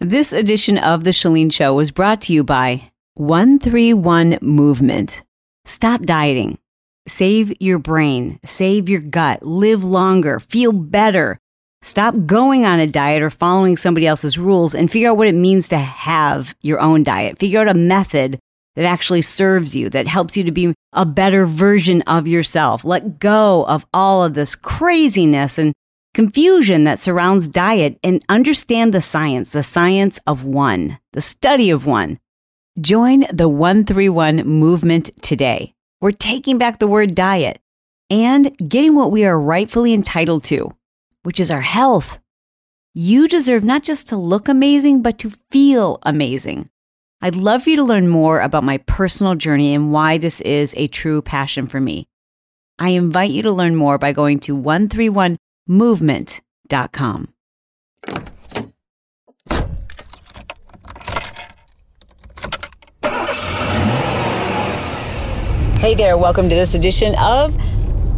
This edition of The Chalene Show was brought to you by 131 Movement. Stop dieting. Save your brain, save your gut, live longer, feel better. Stop going on a diet or following somebody else's rules and figure out what it means to have your own diet. Figure out a method that actually serves you, that helps you to be a better version of yourself. Let go of all of this craziness and confusion that surrounds diet and understand the science, the science of one, the study of one. Join the 131 movement today. We're taking back the word diet and getting what we are rightfully entitled to, which is our health. You deserve not just to look amazing, but to feel amazing. I'd love for you to learn more about my personal journey and why this is a true passion for me. I invite you to learn more by going to 131movement.com. Hey there, welcome to this edition of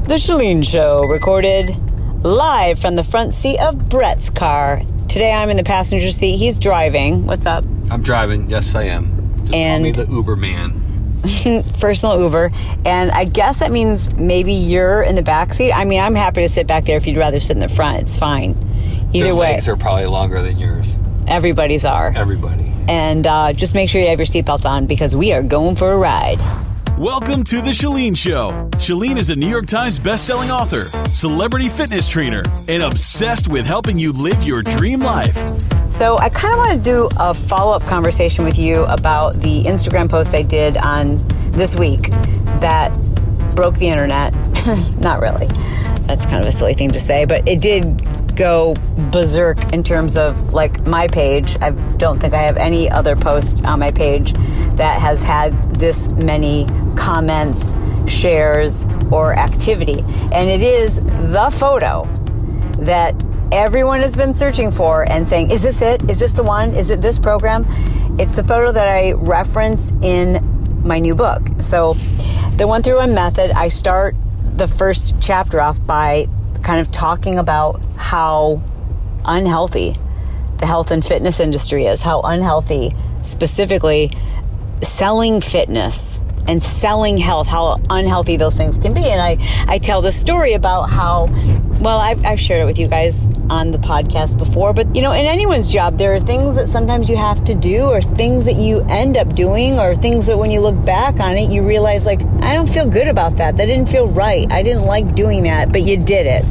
The Chalene Show, recorded live from the front seat of Brett's car. Today I'm in the passenger seat, he's driving. What's up? I'm driving. Yes, I am. Just And- call me the Uber man. personal Uber. And I guess that means maybe you're in the back seat. I mean, I'm happy to sit back there if you'd rather sit in the front. It's fine. Either Their way, legs are probably longer than yours. everybody's are. Everybody. And uh, just make sure you have your seatbelt on because we are going for a ride. Welcome to The Chalene Show. Chalene is a New York Times bestselling author, celebrity fitness trainer, and obsessed with helping you live your dream life. So I kind of want to do a follow up conversation with you about the Instagram post I did on this week that broke the internet. Not really. That's kind of a silly thing to say, but it did go berserk in terms of like my page. I don't think I have any other post on my page that has had this many comments, shares, or activity. And it is the photo that everyone has been searching for and saying, is this it? Is this the one? Is it this program? It's the photo that I reference in my new book. So, the 131 method, I start the first chapter off by kind of talking about how unhealthy the health and fitness industry is, how unhealthy specifically selling fitness and selling health, how unhealthy those things can be. And I, I tell the story about how, well, I've, I've shared it with you guys on the podcast before, but you know, in anyone's job, there are things that sometimes you have to do, or things that you end up doing, or things that when you look back on it, you realize, like, I don't feel good about that. That didn't feel right. I didn't like doing that, but you did it.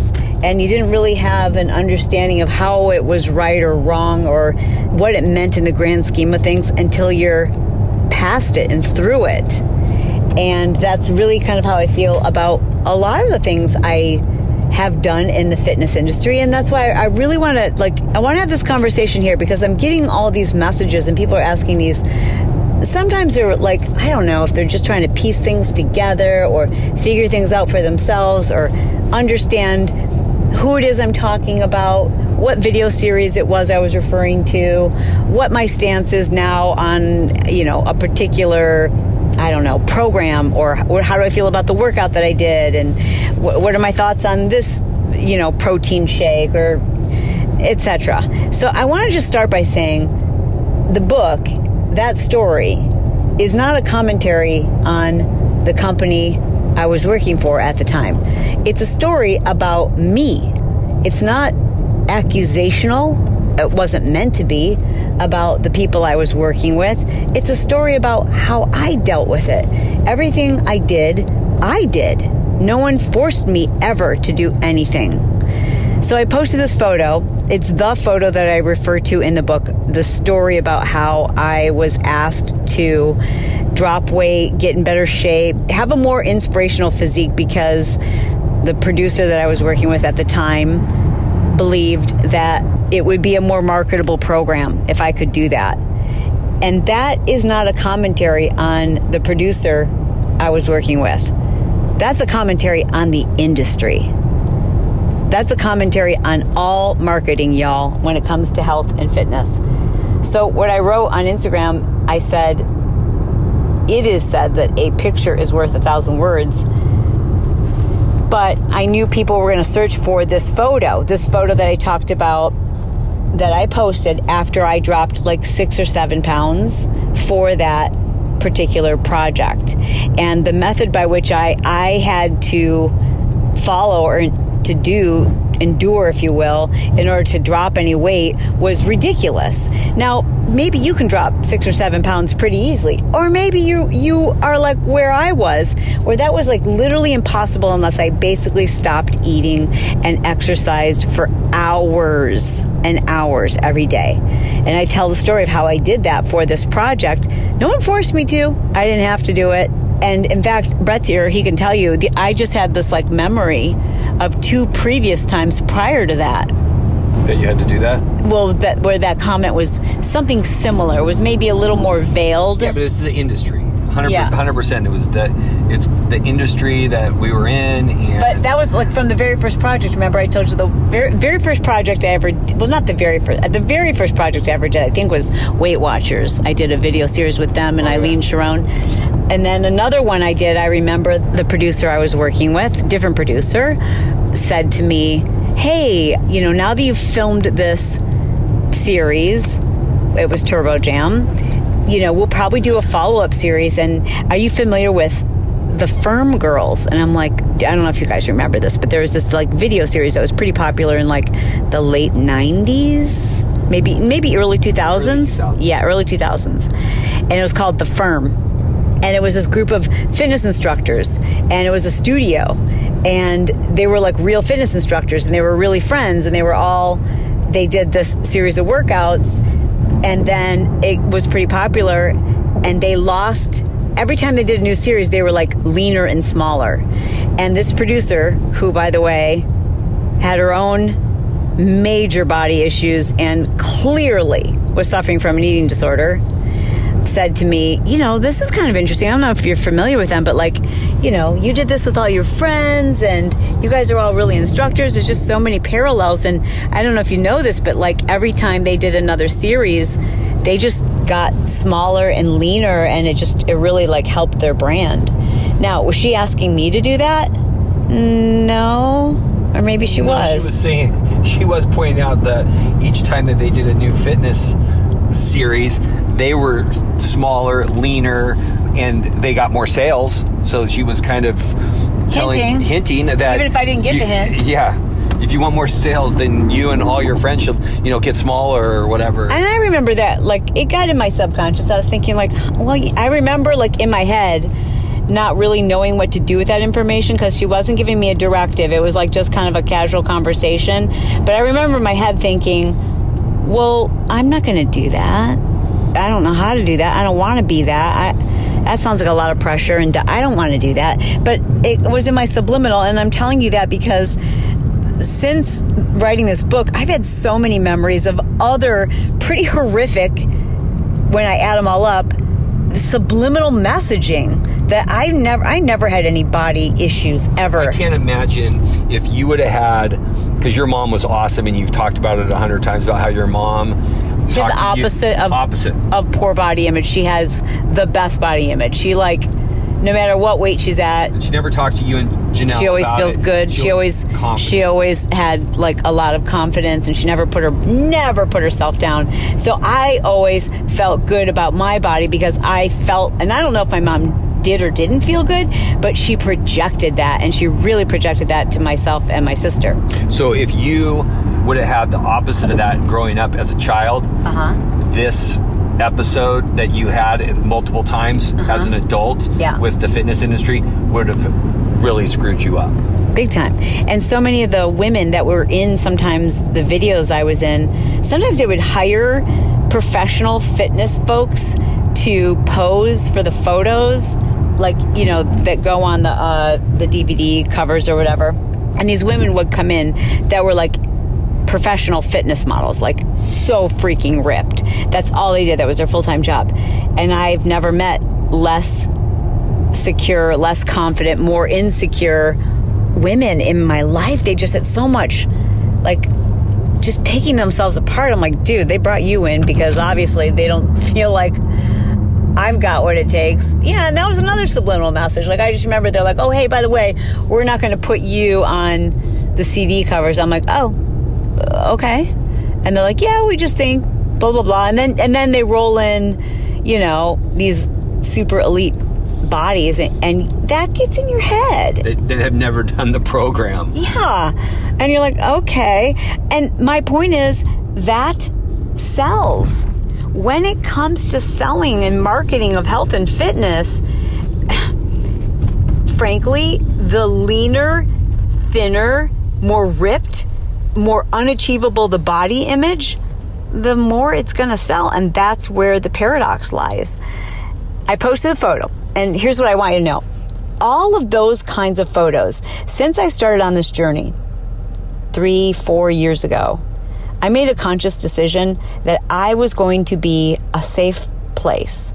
And you didn't really have an understanding of how it was right or wrong or what it meant in the grand scheme of things until you're past it and through it. And that's really kind of how I feel about a lot of the things I have done in the fitness industry. And that's why I really want to, like, I want to have this conversation here because I'm getting all these messages and people are asking these. Sometimes they're like, I don't know if they're just trying to piece things together or figure things out for themselves or understand who it is I'm talking about, what video series it was I was referring to, what my stance is now on, you know, a particular, I don't know, program, or, how do I feel about the workout that I did, and wh- what are my thoughts on this, you know, protein shake, or etc. So I want to just start by saying the book, that story, is not a commentary on the company I was working for at the time. It's a story about me. It's not accusational. It wasn't meant to be about the people I was working with. It's a story about how I dealt with it. Everything I did, I did. No one forced me ever to do anything. So I posted this photo. It's the photo that I refer to in the book, the story about how I was asked to drop weight, get in better shape, have a more inspirational physique because the producer that I was working with at the time believed that it would be a more marketable program if I could do that. And that is not a commentary on the producer I was working with. That's a commentary on the industry. That's a commentary on all marketing, y'all, when it comes to health and fitness. So, what I wrote on Instagram, I said, it is said that a picture is worth a thousand words. But I knew people were going to search for this photo, this photo that I talked about that I posted after I dropped like six or seven pounds for that particular project. And the method by which I, I had to follow or to do endure, if you will, in order to drop any weight was ridiculous. Now, maybe you can drop six or seven pounds pretty easily, or maybe you you are like where I was, where that was like literally impossible unless I basically stopped eating and exercised for hours and hours every day. And I tell the story of how I did that for this project. No one forced me to. I didn't have to do it. And in fact, Brett's here, he can tell you, the, I just had this like memory of two previous times prior to that. That you had to do that? Well, that where that comment was something similar, it was maybe a little more veiled. Yeah, but it's the industry. 100 Yeah. percent. It was that it's the industry that we were in, and But that was like from the very first project. Remember, I told you the very, very first project I ever did, well, not the very first, the very first project I ever did, I think was Weight Watchers. I did a video series with them and Oh, yeah. Eileen Sharon. And then another one I did, I remember the producer I was working with, different producer, said to me, Hey, you know, now that you've filmed this series, it was Turbo Jam, you know, we'll probably do a follow up series. And are you familiar with the Firm Girls? And I'm like, I don't know if you guys remember this, but there was this like video series that was pretty popular in like the late 90s, maybe maybe early 2000s. Early 2000s. Yeah, early 2000s. And it was called The Firm and it was this group of fitness instructors and it was a studio and they were like real fitness instructors and they were really friends and they were all they did this series of workouts and then it was pretty popular and they lost every time they did a new series they were like leaner and smaller. And this producer who by the way had her own major body issues and clearly was suffering from an eating disorder said to me, you know, this is kind of interesting. I don't know if you're familiar with them, but like, you know, you did this with all your friends and you guys are all really instructors. There's just so many parallels. And I don't know if you know this, but like every time they did another series, they just got smaller and leaner and it just, it really like helped their brand. Now, was she asking me to do that? No. Or maybe she No, was. she was saying she was pointing out that each time that they did a new fitness series, they were smaller, leaner, and they got more sales. So she was kind of telling, Hinting. hinting that Even if I didn't get you- the hint. yeah. If you want more sales, then you and all your friends should, you know, get smaller or whatever. And I remember that, like, it got in my subconscious. I was thinking, like, well, I remember, like, in my head, not really knowing what to do with that information because she wasn't giving me a directive. It was like just kind of a casual conversation. But I remember in my head thinking, well, I'm not going to do that. I don't know how to do that. I don't want to be that. I, that sounds like a lot of pressure, and I don't want to do that. But it was in my subliminal, and I'm telling you that because since writing this book, I've had so many memories of other pretty horrific, when I add them all up, the subliminal messaging that I never, I never had any body issues ever. I can't imagine if you would have had, because your mom was awesome, and you've talked about it a hundred times about how your mom Talked the you- opposite of opposite. of poor body image. She has the best body image. She like, no matter what weight she's at, She never talked to you and Janelle. she always feels it. good. She, always confident. she always had like a lot of confidence and she never put her never put herself down. So I always felt good about my body because I felt and I don't know if my mom did or didn't feel good, but she projected that and she really projected that to myself and my sister. So if you would have had the opposite of that growing up as a child, Uh-huh. this episode that you had multiple times as an adult Uh-huh. Yeah. with the fitness industry would have really screwed you up. Big time. And so many of the women that were in sometimes the videos I was in, sometimes they would hire professional fitness folks to pose for the photos, like, you know, that go on the uh, the DVD covers or whatever. And these women would come in that were like professional fitness models, like so freaking ripped. That's all they did. That was their full time job. And I've never met less secure, less confident, more insecure women in my life. They just had so much, like, just picking themselves apart. I'm like, dude, they brought you in because obviously they don't feel like I've got what it takes. Yeah, and that was another subliminal message. Like, I just remember they're like, oh, hey, by the way, we're not going to put you on the CD covers. I'm like, oh, Uh, okay. And they're like, yeah, we just think blah blah blah. And then and then they roll in, you know, these super elite bodies, and, and that gets in your head. That, that have never done the program. Yeah. And you're like, okay. And my point is that sells. When it comes to selling and marketing of health and fitness, frankly, the leaner, thinner, more ripped, more unachievable the body image, the more it's going to sell. And that's where the paradox lies. I posted a photo, and here's what I want you to know. All of those kinds of photos, since I started on this journey three, four years ago, I made a conscious decision that I was going to be a safe place,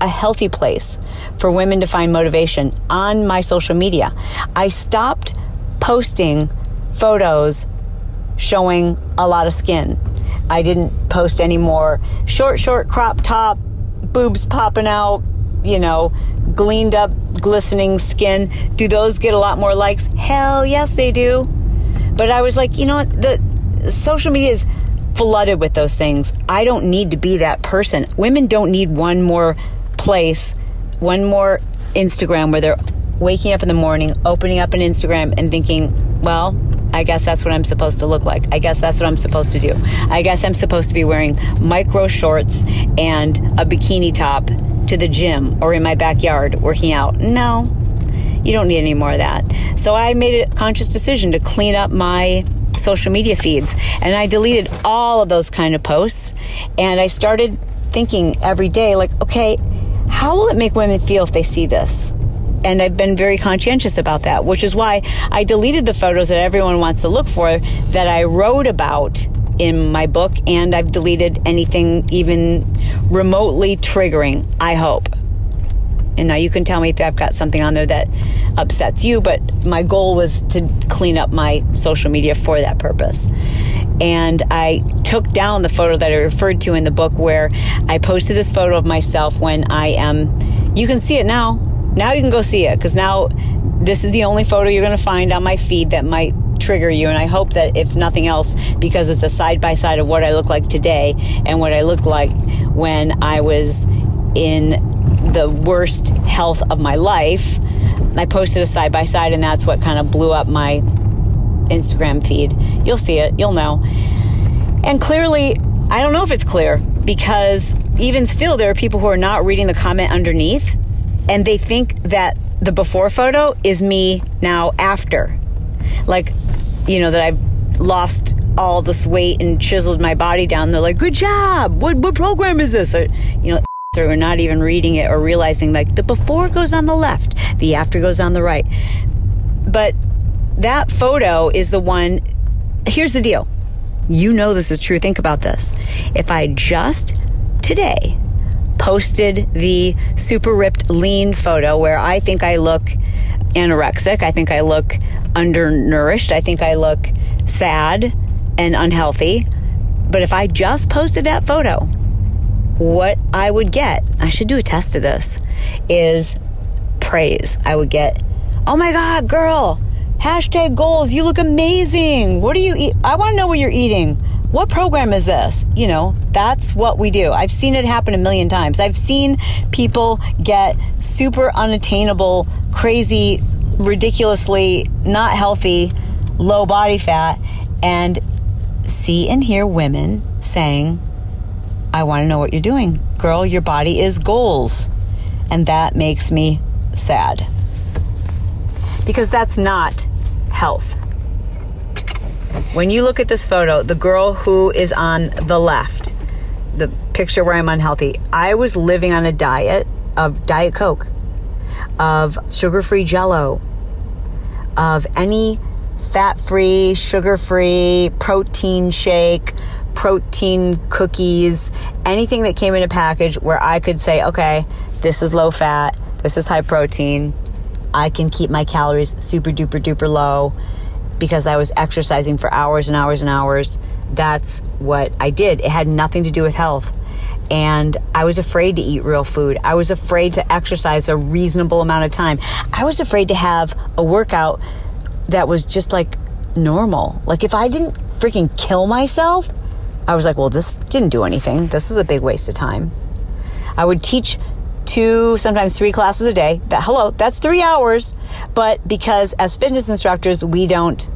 a healthy place for women to find motivation on my social media. I stopped posting photos showing a lot of skin. I didn't post any more short, short crop top, boobs popping out, you know, gleaned up, glistening skin. Do those get a lot more likes? Hell yes, they do. But I was like, you know what? The social media is flooded with those things. I don't need to be that person. Women don't need one more place, one more Instagram where they're waking up in the morning, opening up an Instagram and thinking, well, I guess that's what I'm supposed to look like. I guess that's what I'm supposed to do. I guess I'm supposed to be wearing micro shorts and a bikini top to the gym or in my backyard working out. No, you don't need any more of that. So I made a conscious decision to clean up my social media feeds and I deleted all of those kind of posts and I started thinking every day like, okay, how will it make women feel if they see this? And I've been very conscientious about that, which is why I deleted the photos that everyone wants to look for that I wrote about in my book, and I've deleted anything even remotely triggering, I hope. And now you can tell me if I've got something on there that upsets you, but my goal was to clean up my social media for that purpose. And I took down the photo that I referred to in the book where I posted this photo of myself when I am, you can see it now, now you can go see it because now this is the only photo you're going to find on my feed that might trigger you. And I hope that if nothing else, because it's a side by side of what I look like today and what I looked like when I was in the worst health of my life. I posted a side by side, and that's what kind of blew up my Instagram feed. You'll see it, you'll know. And clearly, I don't know if it's clear because even still, there are people who are not reading the comment underneath and they think that the before photo is me now after. Like, you know, that I've lost all this weight and chiseled my body down. They're like, good job. What, what program is this? Or, you know, or not even reading it or realizing like the before goes on the left, the after goes on the right. But that photo is the one. Here's the deal. You know this is true. Think about this. If I just today posted the super ripped lean photo where I think I look anorexic. I think I look undernourished. I think I look sad and unhealthy. But if I just posted that photo, what I would get, I should do a test of this, is praise. I would get, oh my God, girl, hashtag goals, you look amazing. What do you eat? I want to know what you're eating what program is this? You know, that's what we do. I've seen it happen a million times. I've seen people get super unattainable, crazy, ridiculously not healthy, low body fat, and see and hear women saying, I want to know what you're doing. Girl, your body is goals. And that makes me sad. Because that's not health. When you look at this photo, the girl who is on the left, the picture where I'm unhealthy, I was living on a diet of Diet Coke, of sugar free jello, of any fat free, sugar free, protein shake, protein cookies, anything that came in a package where I could say, okay, this is low fat, this is high protein. I can keep my calories super duper duper low because I was exercising for hours and hours and hours. That's what I did. It had nothing to do with health. And I was afraid to eat real food. I was afraid to exercise a reasonable amount of time. I was afraid to have a workout that was just like normal. Like if I didn't freaking kill myself, I was like, well, this didn't do anything. This is a big waste of time. I would teach two, sometimes three classes a day. That hello, that's three hours. But because as fitness instructors, we don't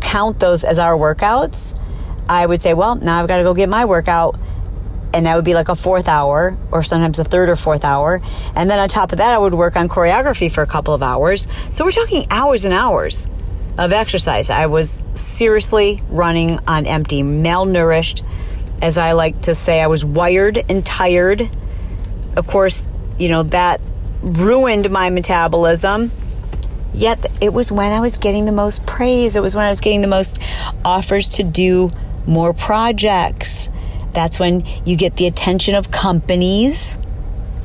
count those as our workouts, I would say, well, now I've got to go get my workout. And that would be like a fourth hour, or sometimes a third or fourth hour. And then on top of that, I would work on choreography for a couple of hours. So we're talking hours and hours of exercise. I was seriously running on empty, malnourished. As I like to say, I was wired and tired. Of course, you know, that ruined my metabolism. Yet it was when I was getting the most praise. It was when I was getting the most offers to do more projects. That's when you get the attention of companies,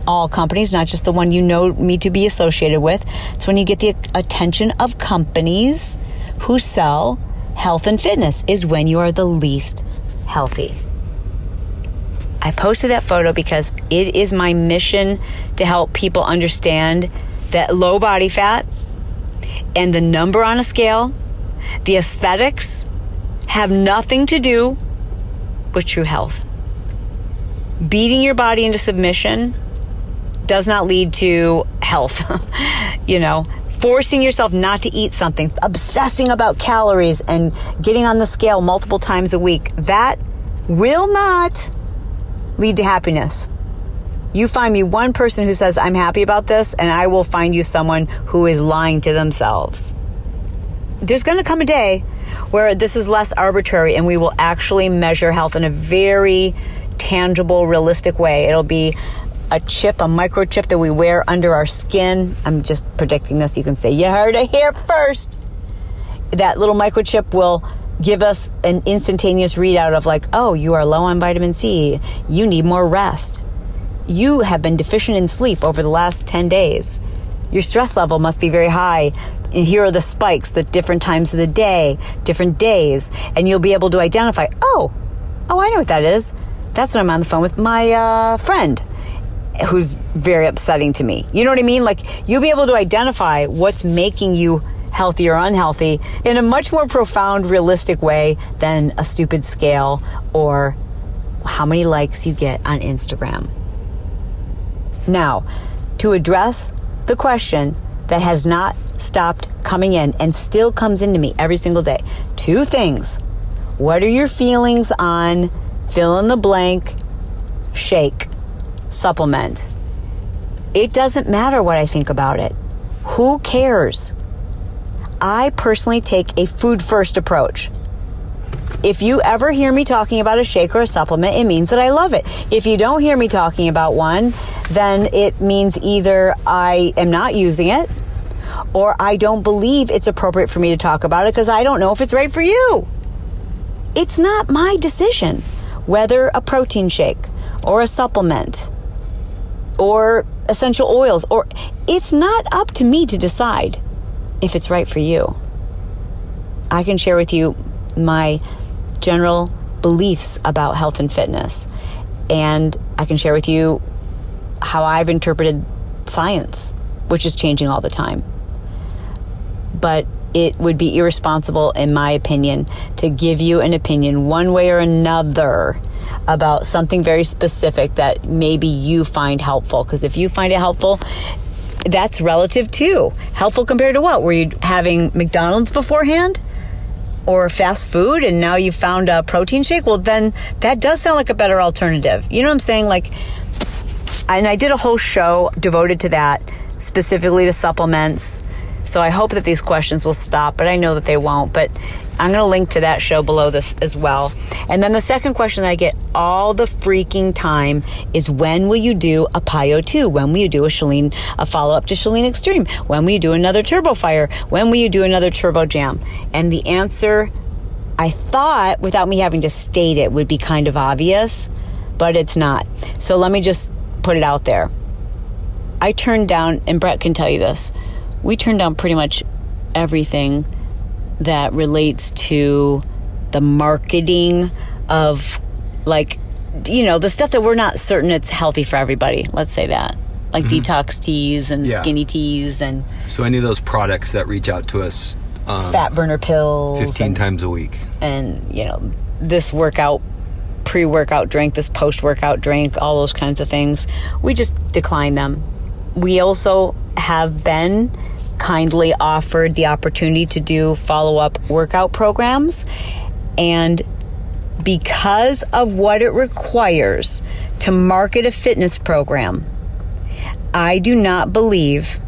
all companies, not just the one you know me to be associated with. It's when you get the attention of companies who sell health and fitness, is when you are the least healthy. I posted that photo because it is my mission to help people understand that low body fat and the number on a scale, the aesthetics, have nothing to do with true health. Beating your body into submission does not lead to health. you know, forcing yourself not to eat something, obsessing about calories, and getting on the scale multiple times a week, that will not lead to happiness. You find me one person who says, I'm happy about this, and I will find you someone who is lying to themselves. There's going to come a day where this is less arbitrary and we will actually measure health in a very tangible, realistic way. It'll be a chip, a microchip that we wear under our skin. I'm just predicting this. You can say, You heard it here first. That little microchip will give us an instantaneous readout of, like, oh, you are low on vitamin C. You need more rest. You have been deficient in sleep over the last 10 days. Your stress level must be very high. And here are the spikes, the different times of the day, different days. And you'll be able to identify, oh, oh, I know what that is. That's when I'm on the phone with my uh, friend who's very upsetting to me. You know what I mean? Like, you'll be able to identify what's making you healthy or unhealthy in a much more profound, realistic way than a stupid scale or how many likes you get on Instagram. Now, to address the question that has not stopped coming in and still comes into me every single day, two things. What are your feelings on fill in the blank, shake, supplement? It doesn't matter what I think about it. Who cares? I personally take a food first approach. If you ever hear me talking about a shake or a supplement, it means that I love it. If you don't hear me talking about one, then it means either I am not using it or I don't believe it's appropriate for me to talk about it because I don't know if it's right for you. It's not my decision whether a protein shake or a supplement or essential oils or it's not up to me to decide if it's right for you. I can share with you my general beliefs about health and fitness. And I can share with you how I've interpreted science, which is changing all the time. But it would be irresponsible, in my opinion, to give you an opinion one way or another about something very specific that maybe you find helpful. Because if you find it helpful, that's relative too. Helpful compared to what? Were you having McDonald's beforehand? Or fast food and now you found a protein shake? Well, then that does sound like a better alternative. You know what I'm saying? Like, and I did a whole show devoted to that, specifically to supplements, So I hope that these questions will stop, but I know that they won't. But I'm going to link to that show below this as well. And then the second question that I get all the freaking time is when will you do a PiYo 2? When will you do a Chalene, a follow up to Chalene Extreme? When will you do another Turbo Fire? When will you do another Turbo Jam? And the answer I thought, without me having to state it, would be kind of obvious, but it's not. So let me just put it out there. I turned down, and Brett can tell you this, we turned down pretty much everything that relates to the marketing of, like, you know, the stuff that we're not certain it's healthy for everybody. Let's say that. Like detox teas and Yeah. skinny teas and So any of those products that reach out to us um, fat burner pills. 15 and- times a week. and you know this workout pre-workout drink this post-workout drink all those kinds of things we just decline them we also have been kindly offered the opportunity to do follow-up workout programs. And because of what it requires to market a fitness program i do not believe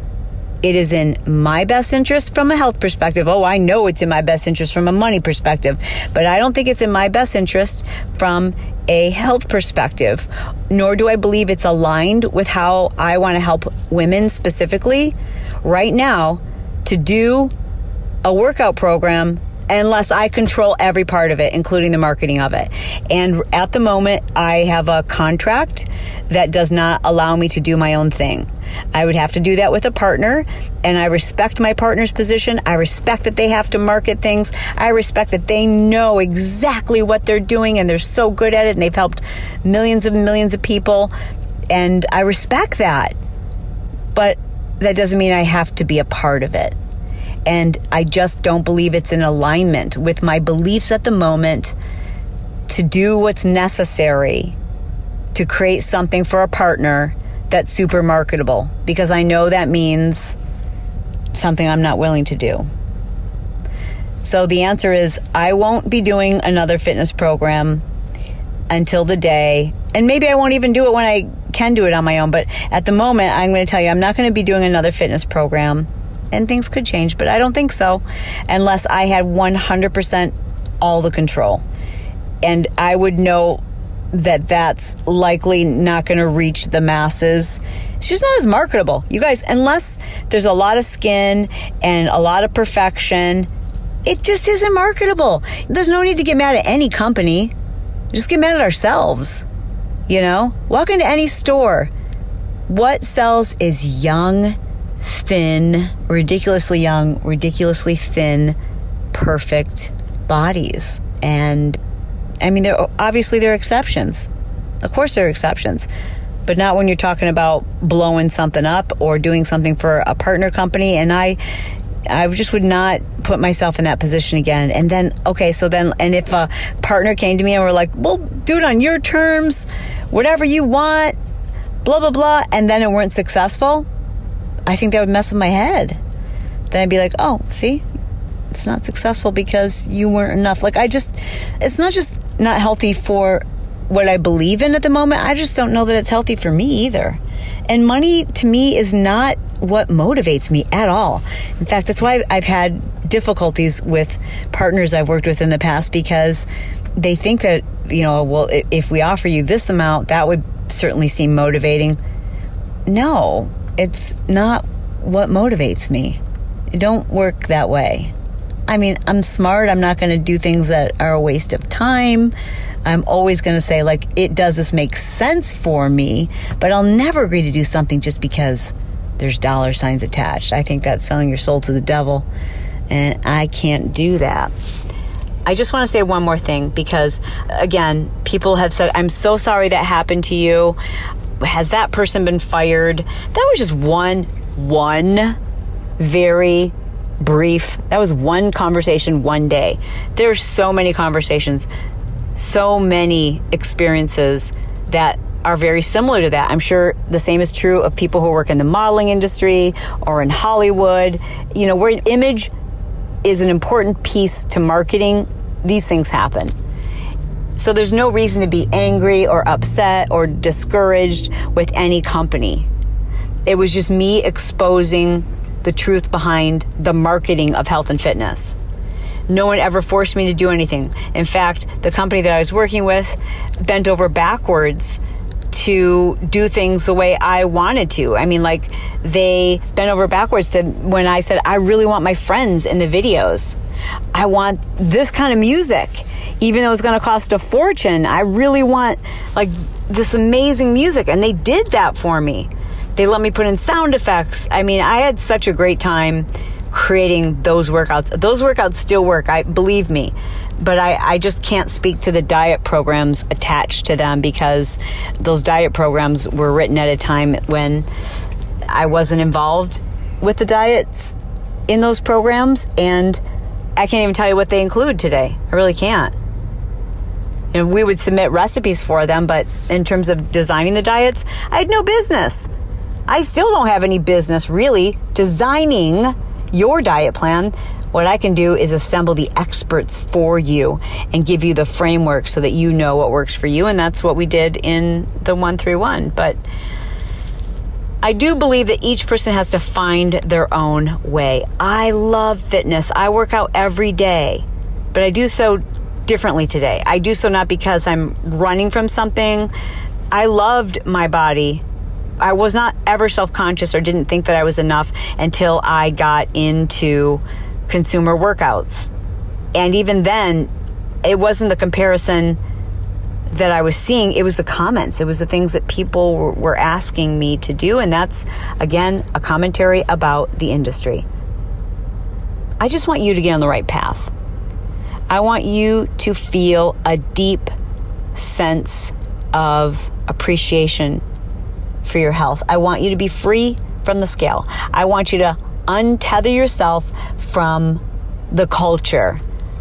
it is in my best interest from a health perspective. Oh, I know it's in my best interest from a money perspective, but I don't think it's in my best interest from a health perspective, nor do I believe it's aligned with how I want to help women specifically right now to do a workout program unless I control every part of it, including the marketing of it. And at the moment, I have a contract that does not allow me to do my own thing. I would have to do that with a partner, and I respect my partner's position. I respect that they have to market things. I respect that they know exactly what they're doing and they're so good at it and they've helped millions and millions of people. And I respect that. But that doesn't mean I have to be a part of it. And I just don't believe it's in alignment with my beliefs at the moment to do what's necessary to create something for a partner that's super marketable because I know that means something I'm not willing to do. So the answer is I won't be doing another fitness program until the day, and maybe I won't even do it when I can do it on my own. But at the moment, I'm going to tell you, I'm not going to be doing another fitness program, and things could change, but I don't think so unless I had 100% all the control. And I would know that that's likely not going to reach the masses. It's just not as marketable. You guys, unless there's a lot of skin and a lot of perfection, it just isn't marketable. There's no need to get mad at any company. Just get mad at ourselves. You know, walk into any store. What sells is young, thin, ridiculously young, ridiculously thin, perfect bodies. And I mean, there obviously there are exceptions. Of course, there are exceptions, but not when you're talking about blowing something up or doing something for a partner company. And I, I just would not put myself in that position again. And then, okay, so then, and if a partner came to me and were like, "Well, do it on your terms, whatever you want," blah blah blah, and then it weren't successful, I think that would mess with my head. Then I'd be like, "Oh, see, it's not successful because you weren't enough. Like I just it's not just not healthy for what I believe in at the moment. I just don't know that it's healthy for me either. And money to me is not what motivates me at all. In fact, that's why I've had difficulties with partners I've worked with in the past because they think that, you know, well, if we offer you this amount, that would certainly seem motivating. No, it's not what motivates me. It don't work that way. I mean, I'm smart. I'm not going to do things that are a waste of time. I'm always going to say, like, it does this make sense for me, but I'll never agree to do something just because there's dollar signs attached. I think that's selling your soul to the devil, and I can't do that. I just want to say one more thing because, again, people have said, I'm so sorry that happened to you. Has that person been fired? That was just one, one very brief, that was one conversation one day. There's so many conversations, so many experiences that are very similar to that. I'm sure the same is true of people who work in the modeling industry or in Hollywood. You know, where image is an important piece to marketing, these things happen. So there's no reason to be angry or upset or discouraged with any company. It was just me exposing the truth behind the marketing of health and fitness. No one ever forced me to do anything. In fact, the company that I was working with bent over backwards to do things the way I wanted to. I mean, like they bent over backwards to when I said, I really want my friends in the videos. I want this kind of music, even though it's going to cost a fortune. I really want like this amazing music. And they did that for me. They let me put in sound effects. I mean, I had such a great time creating those workouts. Those workouts still work, I believe me. But I, I just can't speak to the diet programs attached to them because those diet programs were written at a time when I wasn't involved with the diets in those programs and I can't even tell you what they include today. I really can't. Know, we would submit recipes for them, but in terms of designing the diets, I had no business. I still don't have any business really designing your diet plan, what I can do is assemble the experts for you and give you the framework so that you know what works for you. And that's what we did in the 131. But I do believe that each person has to find their own way. I love fitness. I work out every day, but I do so differently today. I do so not because I'm running from something. I loved my body I was not ever self conscious or didn't think that I was enough until I got into consumer workouts. And even then, it wasn't the comparison that I was seeing, it was the comments. It was the things that people were asking me to do. And that's, again, a commentary about the industry. I just want you to get on the right path. I want you to feel a deep sense of appreciation for your health. I want you to be free from the scale. I want you to untether yourself from the culture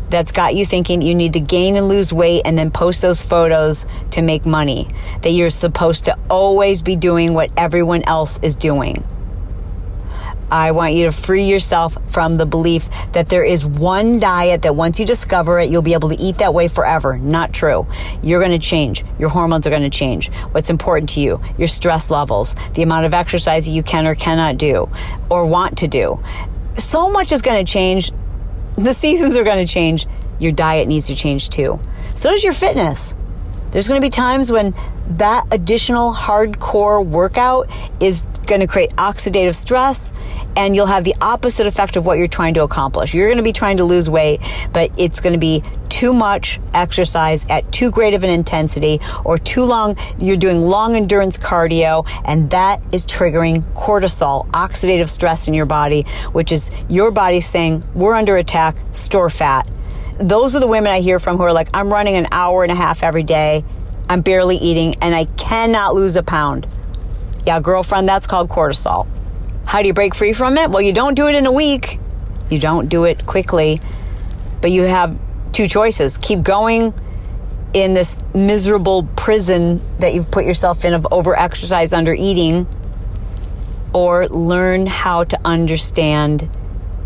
that's got you thinking you need to gain and lose weight and then post those photos to make money. That you're supposed to always be doing what everyone else is doing. I want you to free yourself from the belief that there is one diet that once you discover it, you'll be able to eat that way forever. Not true. You're going to change. Your hormones are going to change. What's important to you, your stress levels, the amount of exercise that you can or cannot do or want to do. So much is going to change. The seasons are going to change. Your diet needs to change too. So does your fitness. There's going to be times when that additional hardcore workout is going to create oxidative stress and you'll have the opposite effect of what you're trying to accomplish. You're going to be trying to lose weight, but it's going to be too much exercise at too great of an intensity or too long. You're doing long endurance cardio, and that is triggering cortisol, oxidative stress in your body, which is your body saying, We're under attack, store fat. Those are the women I hear from who are like, I'm running an hour and a half every day. I'm barely eating and I cannot lose a pound. Yeah, girlfriend, that's called cortisol. How do you break free from it? Well, you don't do it in a week. You don't do it quickly, but you have two choices. Keep going in this miserable prison that you've put yourself in of over exercise, under eating, or learn how to understand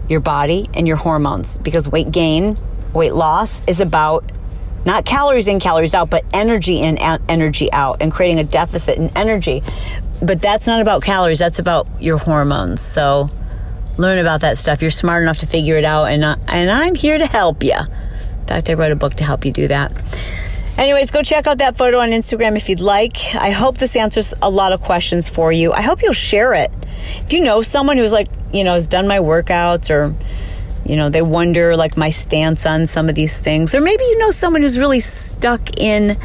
your body and your hormones because weight gain, weight loss is about not calories in, calories out, but energy in, energy out, and creating a deficit in energy. But that's not about calories, that's about your hormones. So learn about that stuff. You're smart enough to figure it out, and, I, and I'm here to help you. In fact, I wrote a book to help you do that. Anyways, go check out that photo on Instagram if you'd like. I hope this answers a lot of questions for you. I hope you'll share it. If you know someone who's like, you know, has done my workouts or you know, they wonder like my stance on some of these things. Or maybe you know someone who's really stuck in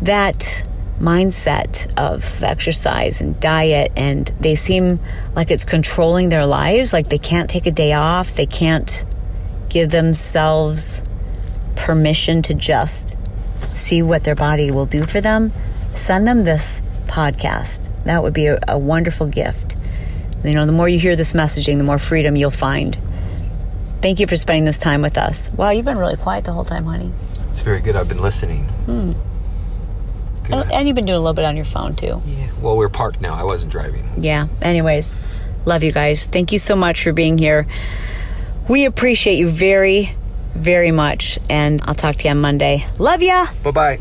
that mindset of exercise and diet and they seem like it's controlling their lives, like they can't take a day off, they can't give themselves permission to just see what their body will do for them. Send them this podcast. That would be a, a wonderful gift. You know, the more you hear this messaging, the more freedom you'll find. Thank you for spending this time with us. Wow, you've been really quiet the whole time, honey. It's very good. I've been listening. Hmm. Good. And you've been doing a little bit on your phone too. Yeah. Well, we're parked now. I wasn't driving. Yeah. Anyways, love you guys. Thank you so much for being here. We appreciate you very, very much. And I'll talk to you on Monday. Love ya. Bye bye.